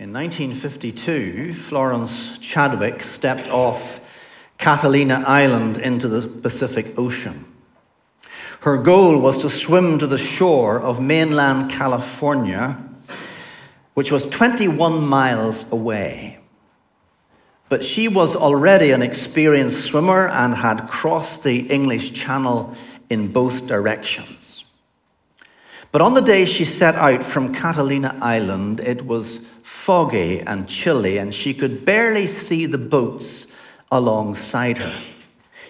In 1952, Florence Chadwick stepped off Catalina Island into the Pacific Ocean. Her goal was to swim to the shore of mainland California, which was 21 miles away. But she was already an experienced swimmer and had crossed the English Channel in both directions. But on the day she set out from Catalina Island, it was foggy and chilly, and she could barely see the boats alongside her.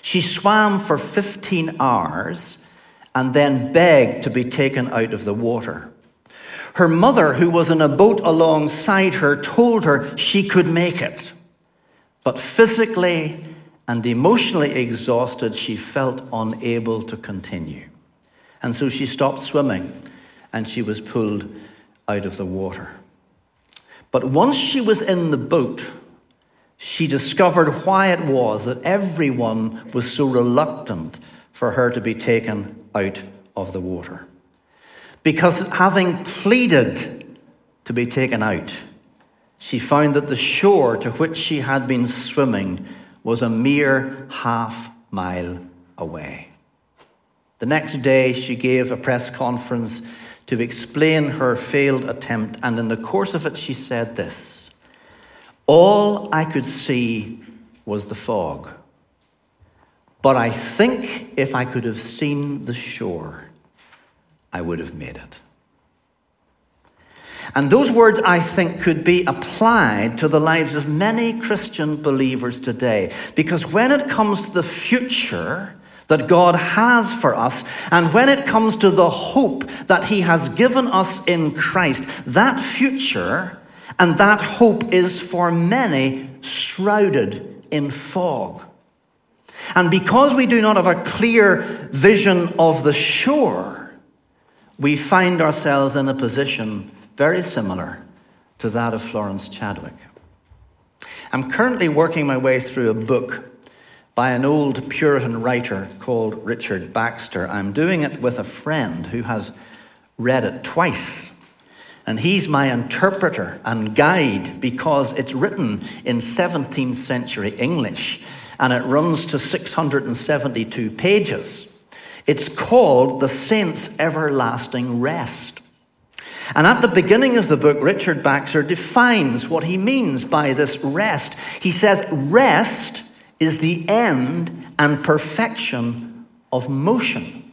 She swam for 15 hours and then begged to be taken out of the water. Her mother, who was in a boat alongside her, told her she could make it. But physically and emotionally exhausted, she felt unable to continue. And so she stopped swimming and she was pulled out of the water. But once she was in the boat, she discovered why it was that everyone was so reluctant for her to be taken out of the water. Because having pleaded to be taken out, she found that the shore to which she had been swimming was a mere half mile away. The next day, she gave a press conference to explain her failed attempt, and in the course of it, she said this All I could see was the fog. But I think if I could have seen the shore, I would have made it. And those words, I think, could be applied to the lives of many Christian believers today. Because when it comes to the future, that God has for us. And when it comes to the hope that He has given us in Christ, that future and that hope is for many shrouded in fog. And because we do not have a clear vision of the shore, we find ourselves in a position very similar to that of Florence Chadwick. I'm currently working my way through a book by an old Puritan writer called Richard Baxter. I'm doing it with a friend who has read it twice. And he's my interpreter and guide because it's written in 17th century English and it runs to 672 pages. It's called The Saints' Everlasting Rest. And at the beginning of the book, Richard Baxter defines what he means by this rest. He says, Rest is the end and perfection of motion.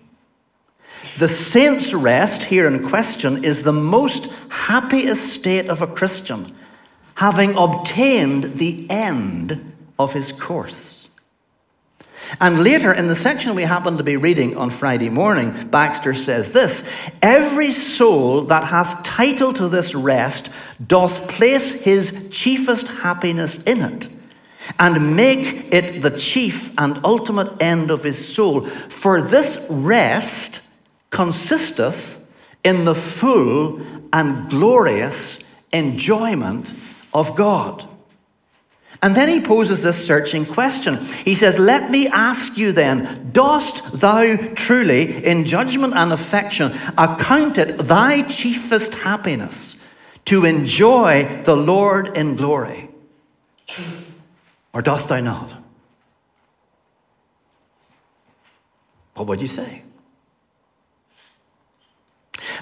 The saint's rest here in question is the most happy estate of a Christian, having obtained the end of his course. And later in the section we happen to be reading on Friday morning, Baxter says this Every soul that hath title to this rest doth place his chiefest happiness in it and make it the chief and ultimate end of his soul. For this rest consisteth in the full and glorious enjoyment of God. And then he poses this searching question. He says, Let me ask you then, dost thou truly, in judgment and affection, account it thy chiefest happiness to enjoy the Lord in glory? Or dost thou not? What would you say?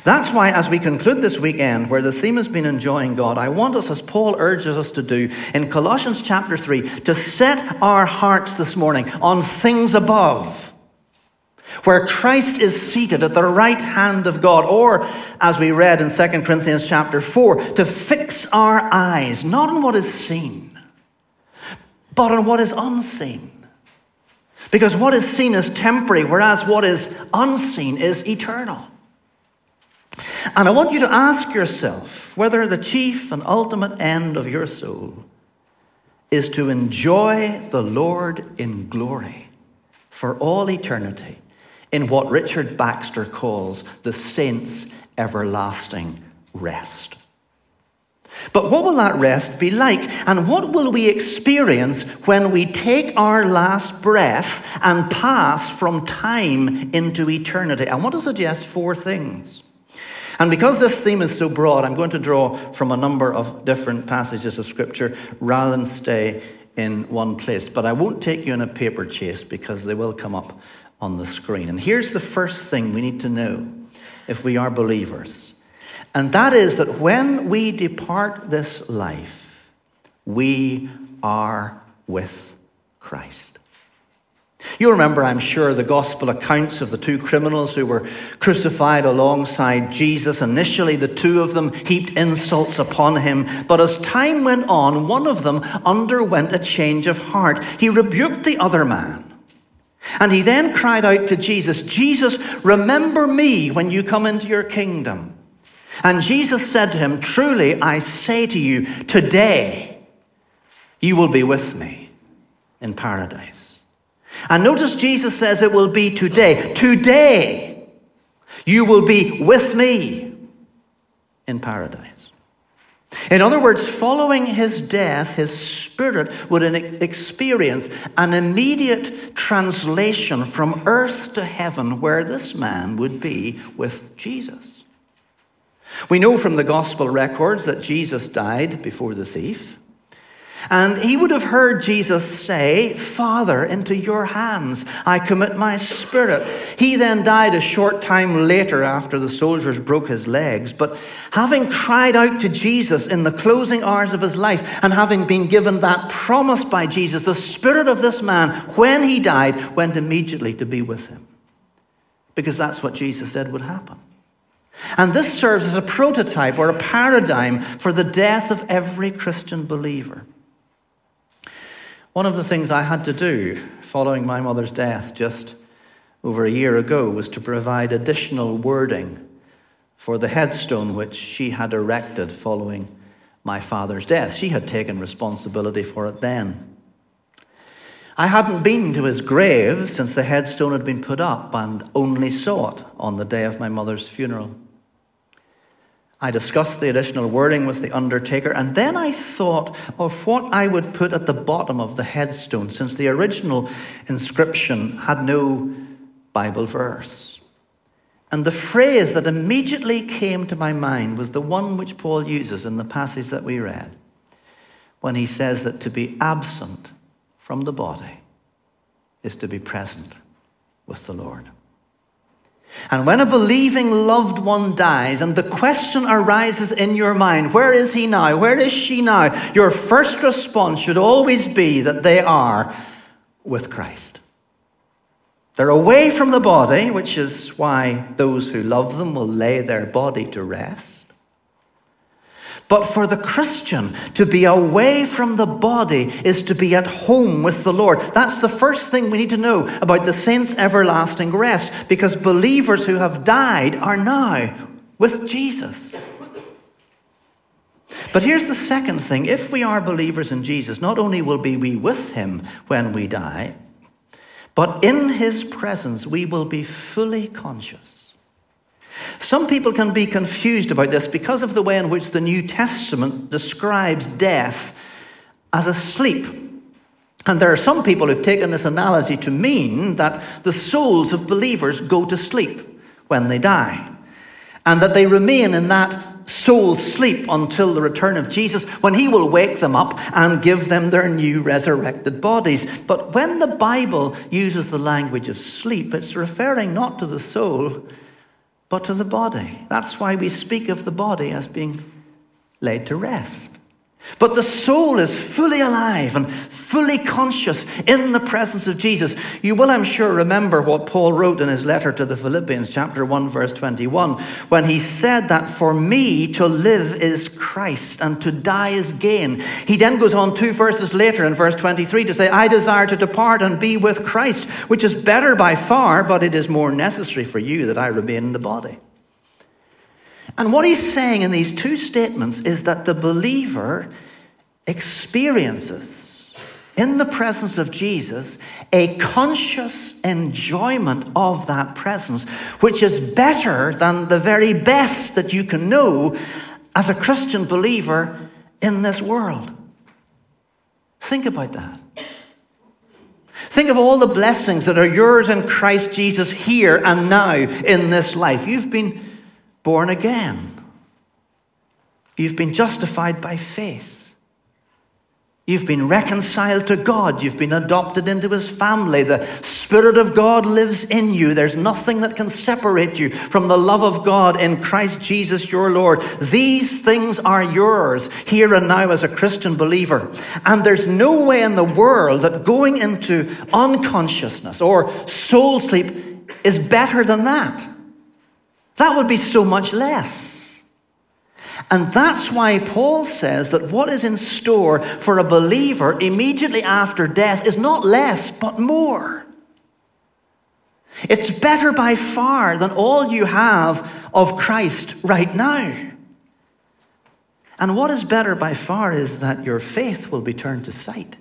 That's why, as we conclude this weekend, where the theme has been enjoying God, I want us, as Paul urges us to do in Colossians chapter 3, to set our hearts this morning on things above, where Christ is seated at the right hand of God, or, as we read in 2 Corinthians chapter 4, to fix our eyes not on what is seen but on what is unseen. Because what is seen is temporary, whereas what is unseen is eternal. And I want you to ask yourself whether the chief and ultimate end of your soul is to enjoy the Lord in glory for all eternity in what Richard Baxter calls the saints' everlasting rest. But what will that rest be like? And what will we experience when we take our last breath and pass from time into eternity? I want to suggest four things. And because this theme is so broad, I'm going to draw from a number of different passages of Scripture rather than stay in one place. But I won't take you on a paper chase because they will come up on the screen. And here's the first thing we need to know if we are believers. And that is that when we depart this life, we are with Christ. You remember, I'm sure, the gospel accounts of the two criminals who were crucified alongside Jesus. Initially, the two of them heaped insults upon him, but as time went on, one of them underwent a change of heart. He rebuked the other man. And he then cried out to Jesus, Jesus, remember me when you come into your kingdom. And Jesus said to him, Truly, I say to you, today you will be with me in paradise. And notice Jesus says it will be today. Today, you will be with me in paradise. In other words, following his death, his spirit would experience an immediate translation from earth to heaven, where this man would be with Jesus. We know from the gospel records that Jesus died before the thief. And he would have heard Jesus say, Father, into your hands I commit my spirit. He then died a short time later after the soldiers broke his legs. But having cried out to Jesus in the closing hours of his life and having been given that promise by Jesus, the spirit of this man, when he died, went immediately to be with him. Because that's what Jesus said would happen. And this serves as a prototype or a paradigm for the death of every Christian believer. One of the things I had to do following my mother's death just over a year ago was to provide additional wording for the headstone which she had erected following my father's death. She had taken responsibility for it then. I hadn't been to his grave since the headstone had been put up and only saw it on the day of my mother's funeral. I discussed the additional wording with the undertaker, and then I thought of what I would put at the bottom of the headstone, since the original inscription had no Bible verse. And the phrase that immediately came to my mind was the one which Paul uses in the passage that we read, when he says that to be absent from the body is to be present with the Lord. And when a believing loved one dies and the question arises in your mind, where is he now? Where is she now? Your first response should always be that they are with Christ. They're away from the body, which is why those who love them will lay their body to rest. But for the Christian, to be away from the body is to be at home with the Lord. That's the first thing we need to know about the saints' everlasting rest, because believers who have died are now with Jesus. But here's the second thing if we are believers in Jesus, not only will be we with him when we die, but in his presence we will be fully conscious some people can be confused about this because of the way in which the New Testament describes death as a sleep. And there are some people who've taken this analogy to mean that the souls of believers go to sleep when they die, and that they remain in that soul sleep until the return of Jesus, when he will wake them up and give them their new resurrected bodies. But when the Bible uses the language of sleep, it's referring not to the soul, but to the body. That's why we speak of the body as being laid to rest. But the soul is fully alive and fully conscious in the presence of Jesus. You will, I'm sure, remember what Paul wrote in his letter to the Philippians, chapter 1, verse 21, when he said that for me to live is Christ and to die is gain. He then goes on two verses later in verse 23 to say, I desire to depart and be with Christ, which is better by far, but it is more necessary for you that I remain in the body. And what he's saying in these two statements is that the believer experiences in the presence of Jesus, a conscious enjoyment of that presence, which is better than the very best that you can know as a Christian believer in this world. Think about that. Think of all the blessings that are yours in Christ Jesus here and now in this life. You've been born again. You've been justified by faith. You've been reconciled to God. You've been adopted into His family. The Spirit of God lives in you. There's nothing that can separate you from the love of God in Christ Jesus your Lord. These things are yours here and now as a Christian believer. And there's no way in the world that going into unconsciousness or soul sleep is better than that. That would be so much less. And that's why Paul says that what is in store for a believer immediately after death is not less, but more. It's better by far than all you have of Christ right now. And what is better by far is that your faith will be turned to sight.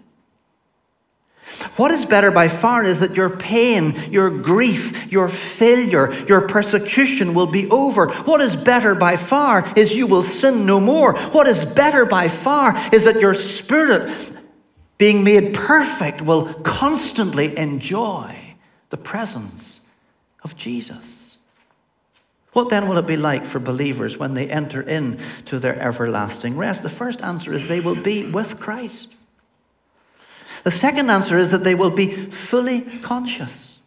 What is better by far is that your pain, your grief, your failure, your persecution will be over. What is better by far is you will sin no more. What is better by far is that your spirit, being made perfect, will constantly enjoy the presence of Jesus. What then will it be like for believers when they enter into their everlasting rest? The first answer is they will be with Christ. The second answer is that they will be fully conscious.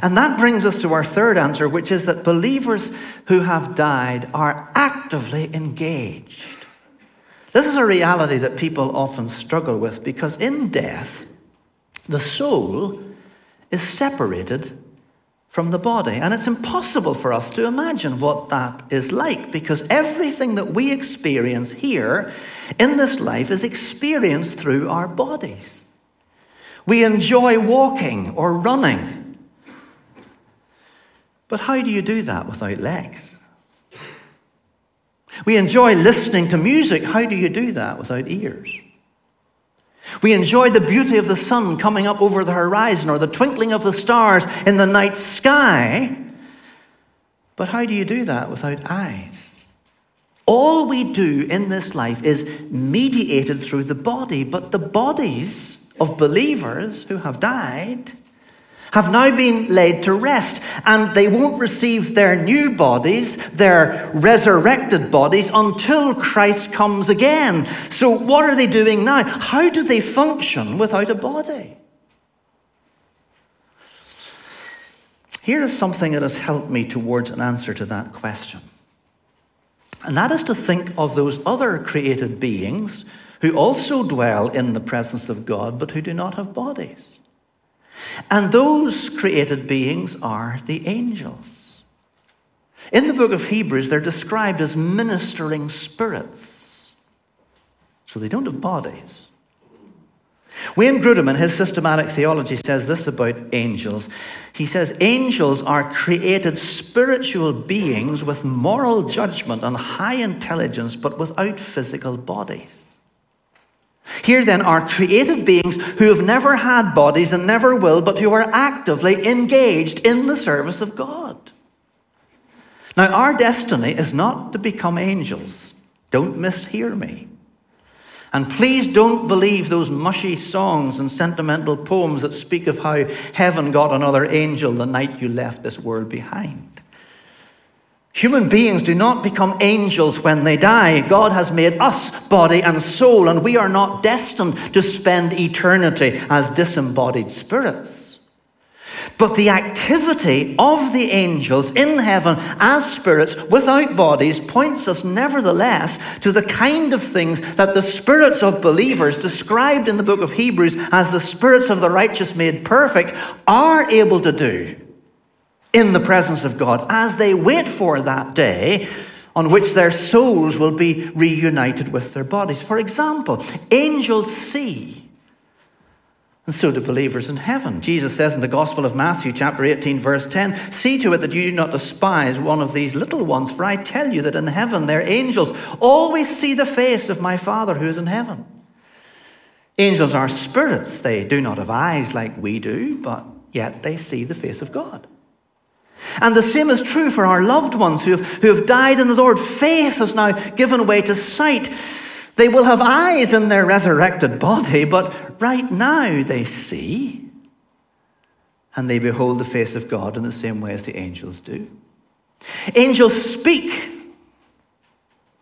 And that brings us to our third answer, which is that believers who have died are actively engaged. This is a reality that people often struggle with because in death, the soul is separated from the body. And it's impossible for us to imagine what that is like because everything that we experience here in this life is experienced through our bodies. We enjoy walking or running. But how do you do that without legs? We enjoy listening to music. How do you do that without ears? We enjoy the beauty of the sun coming up over the horizon or the twinkling of the stars in the night sky. But how do you do that without eyes? All we do in this life is mediated through the body, but the bodies of believers who have died have now been laid to rest, and they won't receive their new bodies, their resurrected bodies, until Christ comes again. So, what are they doing now? How do they function without a body? Here is something that has helped me towards an answer to that question. And that is to think of those other created beings who also dwell in the presence of God, but who do not have bodies. And those created beings are the angels. In the book of Hebrews, they're described as ministering spirits. So they don't have bodies. Wayne Grudem, in his systematic theology, says this about angels. He says, Angels are created spiritual beings with moral judgment and high intelligence, but without physical bodies. Here then are creative beings who have never had bodies and never will, but who are actively engaged in the service of God. Now, our destiny is not to become angels. Don't mishear me. And please don't believe those mushy songs and sentimental poems that speak of how heaven got another angel the night you left this world behind. Human beings do not become angels when they die. God has made us body and soul, and we are not destined to spend eternity as disembodied spirits. But the activity of the angels in heaven as spirits without bodies points us nevertheless to the kind of things that the spirits of believers, described in the book of Hebrews as the spirits of the righteous made perfect, are able to do in the presence of God as they wait for that day on which their souls will be reunited with their bodies. For example, angels see. And so do believers in heaven. Jesus says in the Gospel of Matthew, chapter 18, verse 10 See to it that you do not despise one of these little ones, for I tell you that in heaven their angels always see the face of my Father who is in heaven. Angels are spirits. They do not have eyes like we do, but yet they see the face of God. And the same is true for our loved ones who have, who have died in the Lord. Faith has now given way to sight. They will have eyes in their resurrected body, but right now they see and they behold the face of God in the same way as the angels do. Angels speak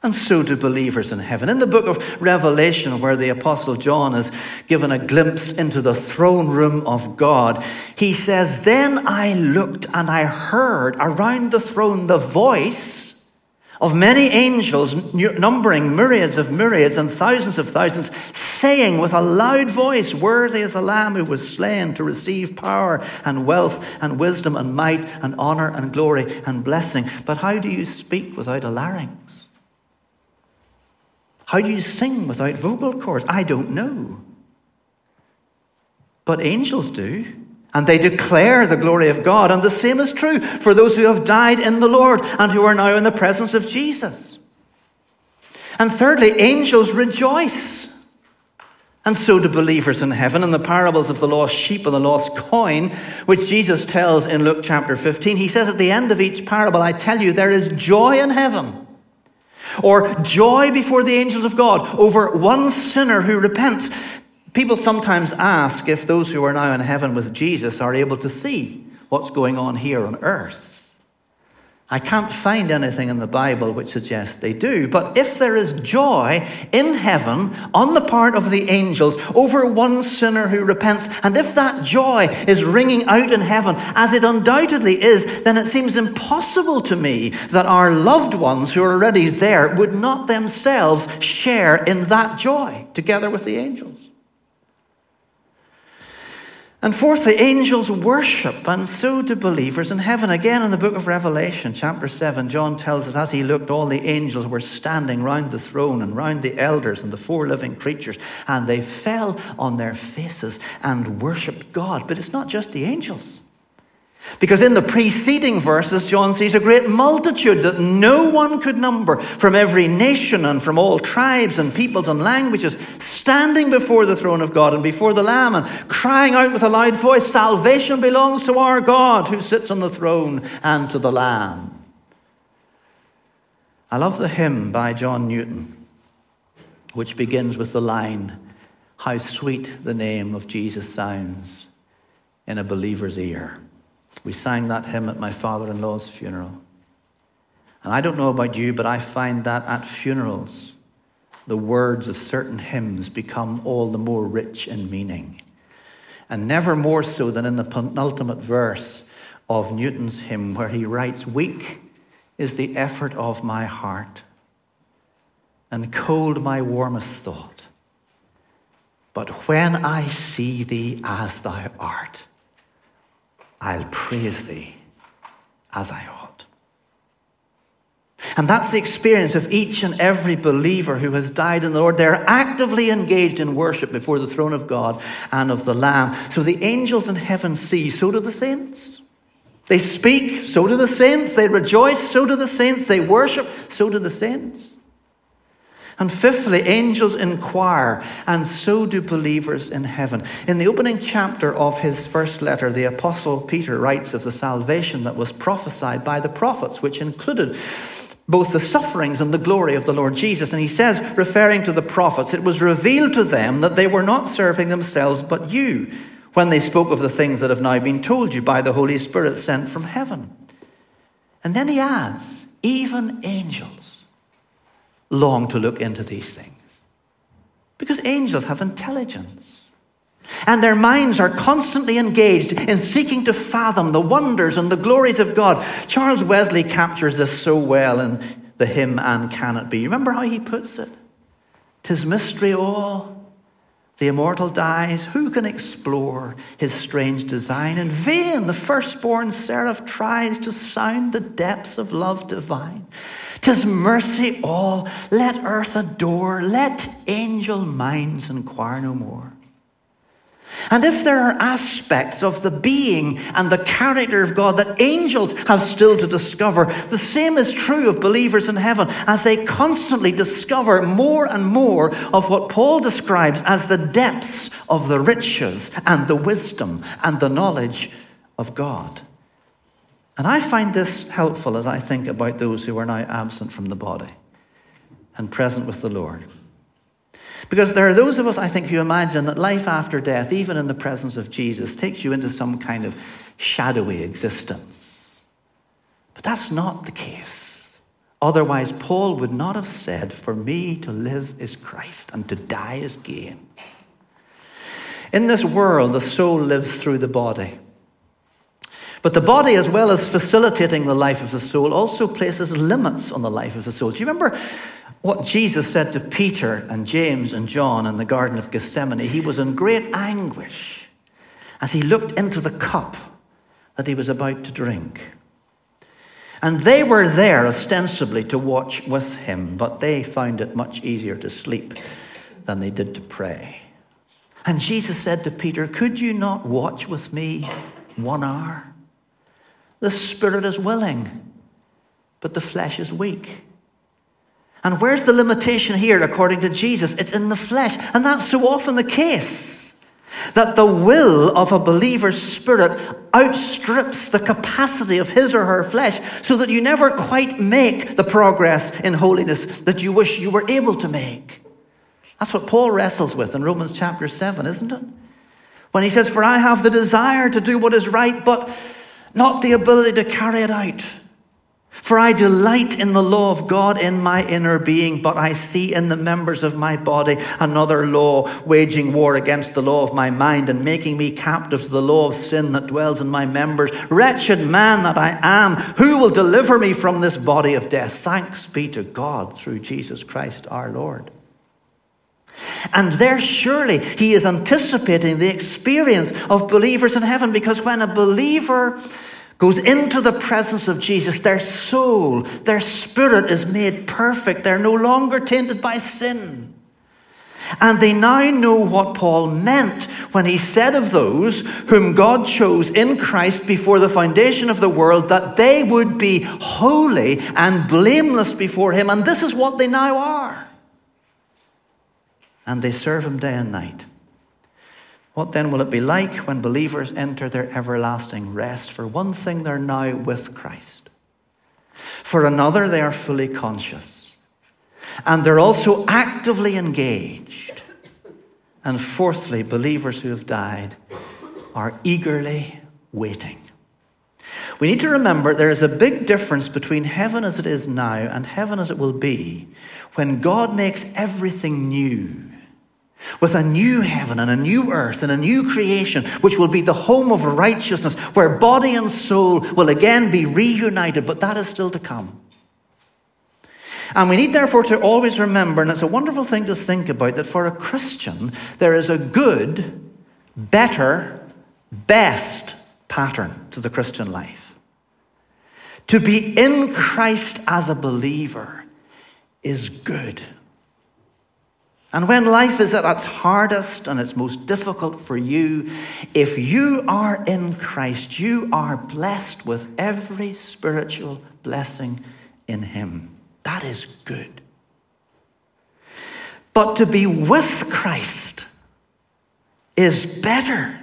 and so do believers in heaven. In the book of Revelation, where the Apostle John is given a glimpse into the throne room of God, he says, Then I looked and I heard around the throne the voice of many angels, numbering myriads of myriads and thousands of thousands, saying with a loud voice, Worthy is the Lamb who was slain to receive power and wealth and wisdom and might and honor and glory and blessing. But how do you speak without a larynx? How do you sing without vocal cords? I don't know. But angels do. And they declare the glory of God. And the same is true for those who have died in the Lord and who are now in the presence of Jesus. And thirdly, angels rejoice. And so do believers in heaven. In the parables of the lost sheep and the lost coin, which Jesus tells in Luke chapter 15, he says at the end of each parable, I tell you, there is joy in heaven or joy before the angels of God over one sinner who repents. People sometimes ask if those who are now in heaven with Jesus are able to see what's going on here on earth. I can't find anything in the Bible which suggests they do. But if there is joy in heaven on the part of the angels over one sinner who repents, and if that joy is ringing out in heaven, as it undoubtedly is, then it seems impossible to me that our loved ones who are already there would not themselves share in that joy together with the angels. And fourthly, angels worship, and so do believers in heaven. Again, in the book of Revelation, chapter 7, John tells us as he looked, all the angels were standing round the throne and round the elders and the four living creatures, and they fell on their faces and worshipped God. But it's not just the angels. Because in the preceding verses, John sees a great multitude that no one could number from every nation and from all tribes and peoples and languages standing before the throne of God and before the Lamb and crying out with a loud voice Salvation belongs to our God who sits on the throne and to the Lamb. I love the hymn by John Newton, which begins with the line How sweet the name of Jesus sounds in a believer's ear. We sang that hymn at my father in law's funeral. And I don't know about you, but I find that at funerals, the words of certain hymns become all the more rich in meaning. And never more so than in the penultimate verse of Newton's hymn, where he writes, Weak is the effort of my heart, and cold my warmest thought. But when I see thee as thou art, I'll praise thee as I ought. And that's the experience of each and every believer who has died in the Lord. They're actively engaged in worship before the throne of God and of the Lamb. So the angels in heaven see, so do the saints. They speak, so do the saints. They rejoice, so do the saints. They worship, so do the saints. And fifthly, angels inquire, and so do believers in heaven. In the opening chapter of his first letter, the Apostle Peter writes of the salvation that was prophesied by the prophets, which included both the sufferings and the glory of the Lord Jesus. And he says, referring to the prophets, it was revealed to them that they were not serving themselves but you when they spoke of the things that have now been told you by the Holy Spirit sent from heaven. And then he adds, even angels long to look into these things. Because angels have intelligence. And their minds are constantly engaged in seeking to fathom the wonders and the glories of God. Charles Wesley captures this so well in the hymn, And Can It Be? Remember how he puts it? Tis mystery all, the immortal dies. Who can explore his strange design? In vain, the firstborn seraph tries to sound the depths of love divine. Tis mercy all, let earth adore, let angel minds inquire no more. And if there are aspects of the being and the character of God that angels have still to discover, the same is true of believers in heaven as they constantly discover more and more of what Paul describes as the depths of the riches and the wisdom and the knowledge of God. And I find this helpful as I think about those who are now absent from the body and present with the Lord. Because there are those of us, I think, who imagine that life after death, even in the presence of Jesus, takes you into some kind of shadowy existence. But that's not the case. Otherwise, Paul would not have said, For me to live is Christ and to die is gain. In this world, the soul lives through the body. But the body, as well as facilitating the life of the soul, also places limits on the life of the soul. Do you remember what Jesus said to Peter and James and John in the Garden of Gethsemane? He was in great anguish as he looked into the cup that he was about to drink. And they were there ostensibly to watch with him, but they found it much easier to sleep than they did to pray. And Jesus said to Peter, Could you not watch with me one hour? The spirit is willing, but the flesh is weak. And where's the limitation here, according to Jesus? It's in the flesh. And that's so often the case that the will of a believer's spirit outstrips the capacity of his or her flesh, so that you never quite make the progress in holiness that you wish you were able to make. That's what Paul wrestles with in Romans chapter 7, isn't it? When he says, For I have the desire to do what is right, but not the ability to carry it out. For I delight in the law of God in my inner being, but I see in the members of my body another law, waging war against the law of my mind and making me captive to the law of sin that dwells in my members. Wretched man that I am, who will deliver me from this body of death? Thanks be to God through Jesus Christ our Lord. And there, surely, he is anticipating the experience of believers in heaven because when a believer goes into the presence of Jesus, their soul, their spirit is made perfect. They're no longer tainted by sin. And they now know what Paul meant when he said of those whom God chose in Christ before the foundation of the world that they would be holy and blameless before him. And this is what they now are and they serve him day and night. What then will it be like when believers enter their everlasting rest? For one thing, they're now with Christ. For another, they are fully conscious. And they're also actively engaged. And fourthly, believers who have died are eagerly waiting. We need to remember there is a big difference between heaven as it is now and heaven as it will be when God makes everything new with a new heaven and a new earth and a new creation, which will be the home of righteousness, where body and soul will again be reunited, but that is still to come. And we need, therefore, to always remember, and it's a wonderful thing to think about, that for a Christian, there is a good, better, best pattern to the Christian life. To be in Christ as a believer is good. And when life is at its hardest and its most difficult for you, if you are in Christ, you are blessed with every spiritual blessing in Him. That is good. But to be with Christ is better.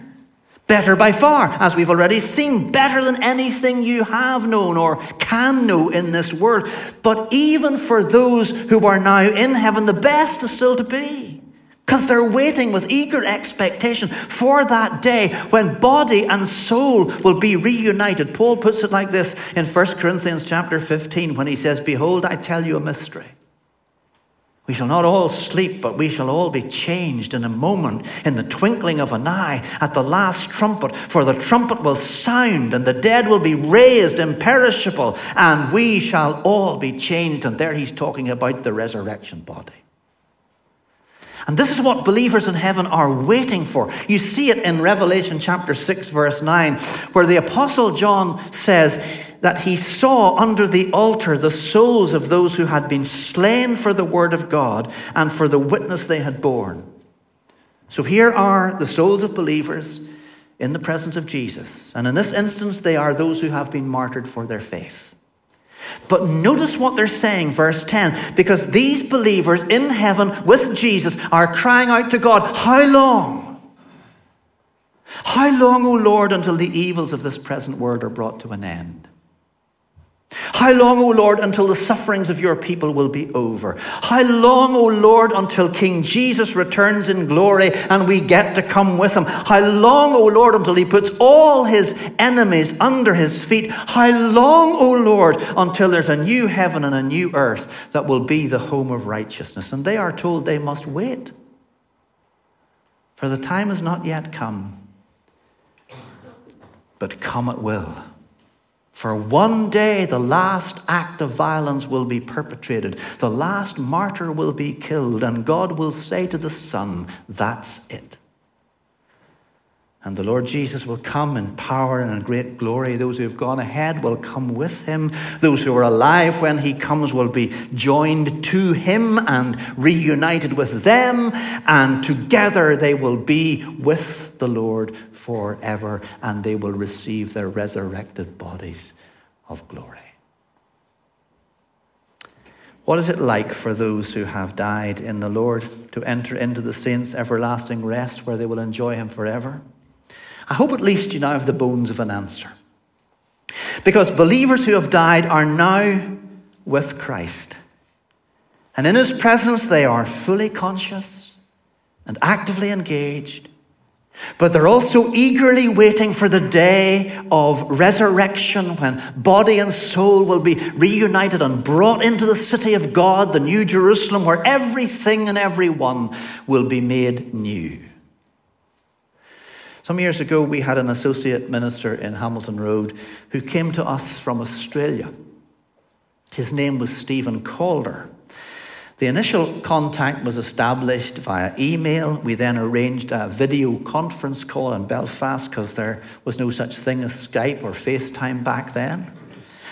Better by far, as we've already seen, better than anything you have known or can know in this world. But even for those who are now in heaven, the best is still to be. Because they're waiting with eager expectation for that day when body and soul will be reunited. Paul puts it like this in 1 Corinthians chapter 15 when he says, Behold, I tell you a mystery. We shall not all sleep, but we shall all be changed in a moment, in the twinkling of an eye, at the last trumpet. For the trumpet will sound, and the dead will be raised imperishable, and we shall all be changed. And there he's talking about the resurrection body. And this is what believers in heaven are waiting for. You see it in Revelation chapter 6, verse 9, where the Apostle John says, that he saw under the altar the souls of those who had been slain for the word of God and for the witness they had borne. So here are the souls of believers in the presence of Jesus. And in this instance, they are those who have been martyred for their faith. But notice what they're saying, verse 10, because these believers in heaven with Jesus are crying out to God, How long? How long, O Lord, until the evils of this present world are brought to an end? How long, O Lord, until the sufferings of your people will be over? How long, O Lord, until King Jesus returns in glory and we get to come with him? How long, O Lord, until he puts all his enemies under his feet? How long, O Lord, until there's a new heaven and a new earth that will be the home of righteousness? And they are told they must wait, for the time has not yet come, but come it will. For one day the last act of violence will be perpetrated, the last martyr will be killed, and God will say to the Son, That's it. And the Lord Jesus will come in power and in great glory. Those who have gone ahead will come with him. Those who are alive when he comes will be joined to him and reunited with them. And together they will be with the Lord forever. And they will receive their resurrected bodies of glory. What is it like for those who have died in the Lord to enter into the saints' everlasting rest where they will enjoy him forever? I hope at least you now have the bones of an answer. Because believers who have died are now with Christ. And in his presence, they are fully conscious and actively engaged. But they're also eagerly waiting for the day of resurrection when body and soul will be reunited and brought into the city of God, the New Jerusalem, where everything and everyone will be made new. Some years ago, we had an associate minister in Hamilton Road who came to us from Australia. His name was Stephen Calder. The initial contact was established via email. We then arranged a video conference call in Belfast because there was no such thing as Skype or FaceTime back then.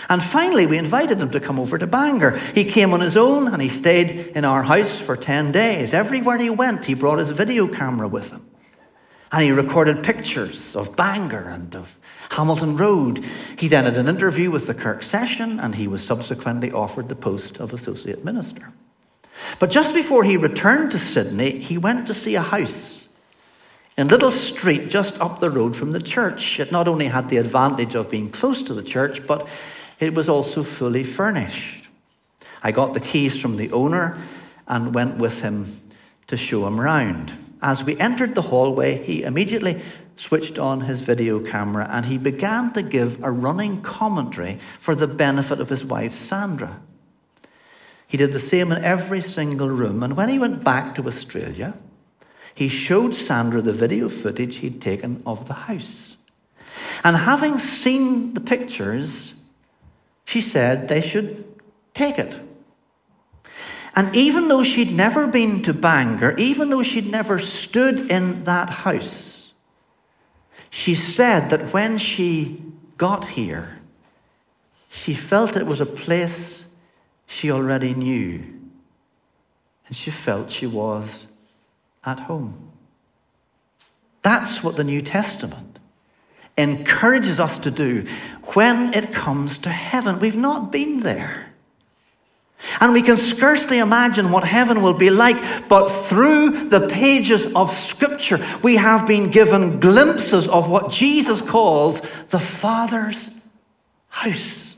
And finally, we invited him to come over to Bangor. He came on his own and he stayed in our house for 10 days. Everywhere he went, he brought his video camera with him. And he recorded pictures of Bangor and of Hamilton Road. He then had an interview with the Kirk session, and he was subsequently offered the post of associate minister. But just before he returned to Sydney, he went to see a house in a little street just up the road from the church. It not only had the advantage of being close to the church, but it was also fully furnished. I got the keys from the owner and went with him to show him round. As we entered the hallway, he immediately switched on his video camera and he began to give a running commentary for the benefit of his wife, Sandra. He did the same in every single room. And when he went back to Australia, he showed Sandra the video footage he'd taken of the house. And having seen the pictures, she said they should take it. And even though she'd never been to Bangor, even though she'd never stood in that house, she said that when she got here, she felt it was a place she already knew. And she felt she was at home. That's what the New Testament encourages us to do when it comes to heaven. We've not been there. And we can scarcely imagine what heaven will be like, but through the pages of Scripture, we have been given glimpses of what Jesus calls the Father's house.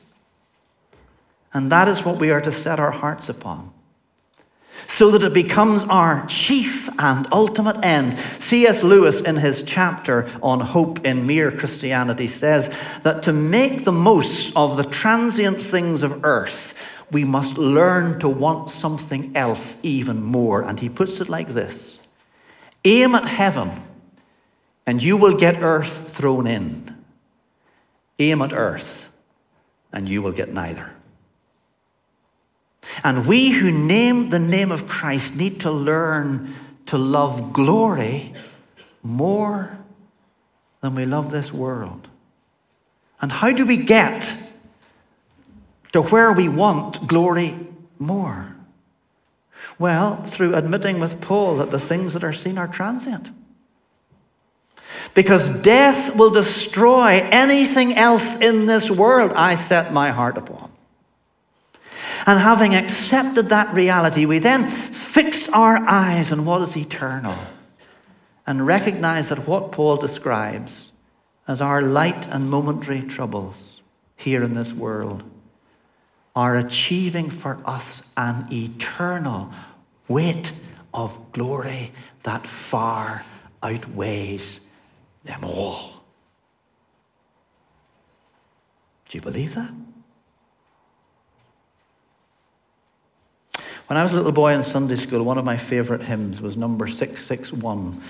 And that is what we are to set our hearts upon. So that it becomes our chief and ultimate end. C.S. Lewis, in his chapter on hope in mere Christianity, says that to make the most of the transient things of earth, we must learn to want something else even more. And he puts it like this Aim at heaven, and you will get earth thrown in. Aim at earth, and you will get neither. And we who name the name of Christ need to learn to love glory more than we love this world. And how do we get to where we want glory more? Well, through admitting with Paul that the things that are seen are transient. Because death will destroy anything else in this world I set my heart upon. And having accepted that reality, we then fix our eyes on what is eternal and recognize that what Paul describes as our light and momentary troubles here in this world are achieving for us an eternal weight of glory that far outweighs them all. Do you believe that? When I was a little boy in Sunday school, one of my favourite hymns was number 661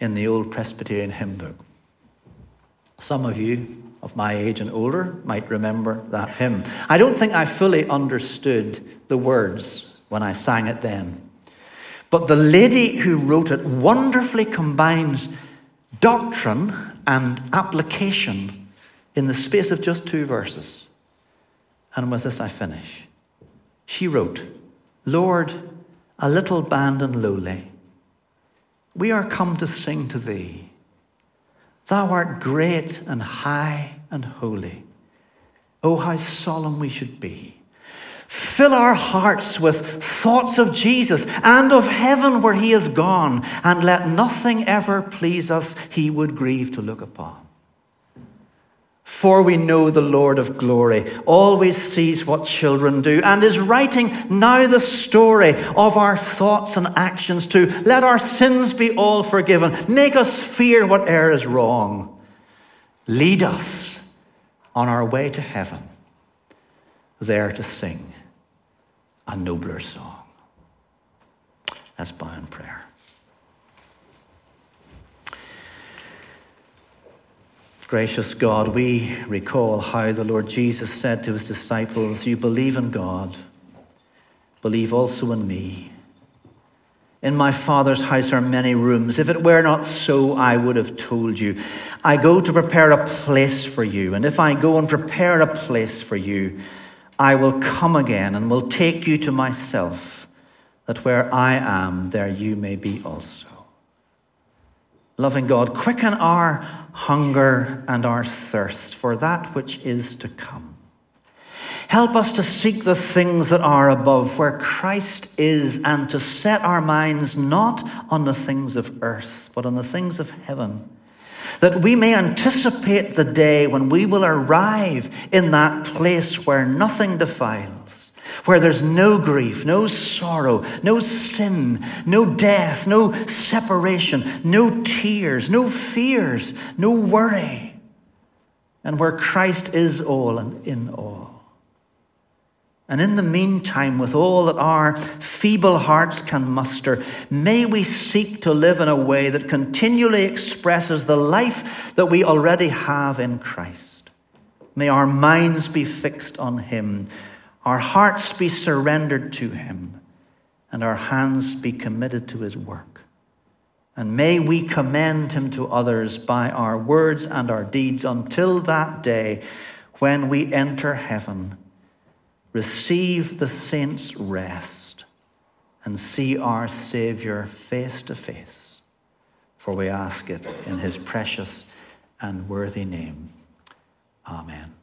in the old Presbyterian hymn book. Some of you of my age and older might remember that hymn. I don't think I fully understood the words when I sang it then. But the lady who wrote it wonderfully combines doctrine and application in the space of just two verses. And with this I finish. She wrote, Lord, a little band and lowly, we are come to sing to thee. Thou art great and high and holy. Oh, how solemn we should be. Fill our hearts with thoughts of Jesus and of heaven where he is gone, and let nothing ever please us he would grieve to look upon. For we know the Lord of glory always sees what children do and is writing now the story of our thoughts and actions too. Let our sins be all forgiven. Make us fear whate'er is wrong. Lead us on our way to heaven, there to sing a nobler song. Let's bow in prayer. Gracious God, we recall how the Lord Jesus said to his disciples, You believe in God, believe also in me. In my Father's house are many rooms. If it were not so, I would have told you. I go to prepare a place for you, and if I go and prepare a place for you, I will come again and will take you to myself, that where I am, there you may be also. Loving God, quicken our hunger and our thirst for that which is to come. Help us to seek the things that are above, where Christ is, and to set our minds not on the things of earth, but on the things of heaven that we may anticipate the day when we will arrive in that place where nothing defiles, where there's no grief, no sorrow, no sin, no death, no separation, no tears, no fears, no worry, and where Christ is all and in all. And in the meantime, with all that our feeble hearts can muster, may we seek to live in a way that continually expresses the life that we already have in Christ. May our minds be fixed on Him, our hearts be surrendered to Him, and our hands be committed to His work. And may we commend Him to others by our words and our deeds until that day when we enter heaven receive the saints' rest, and see our Saviour face to face. For we ask it in his precious and worthy name. Amen.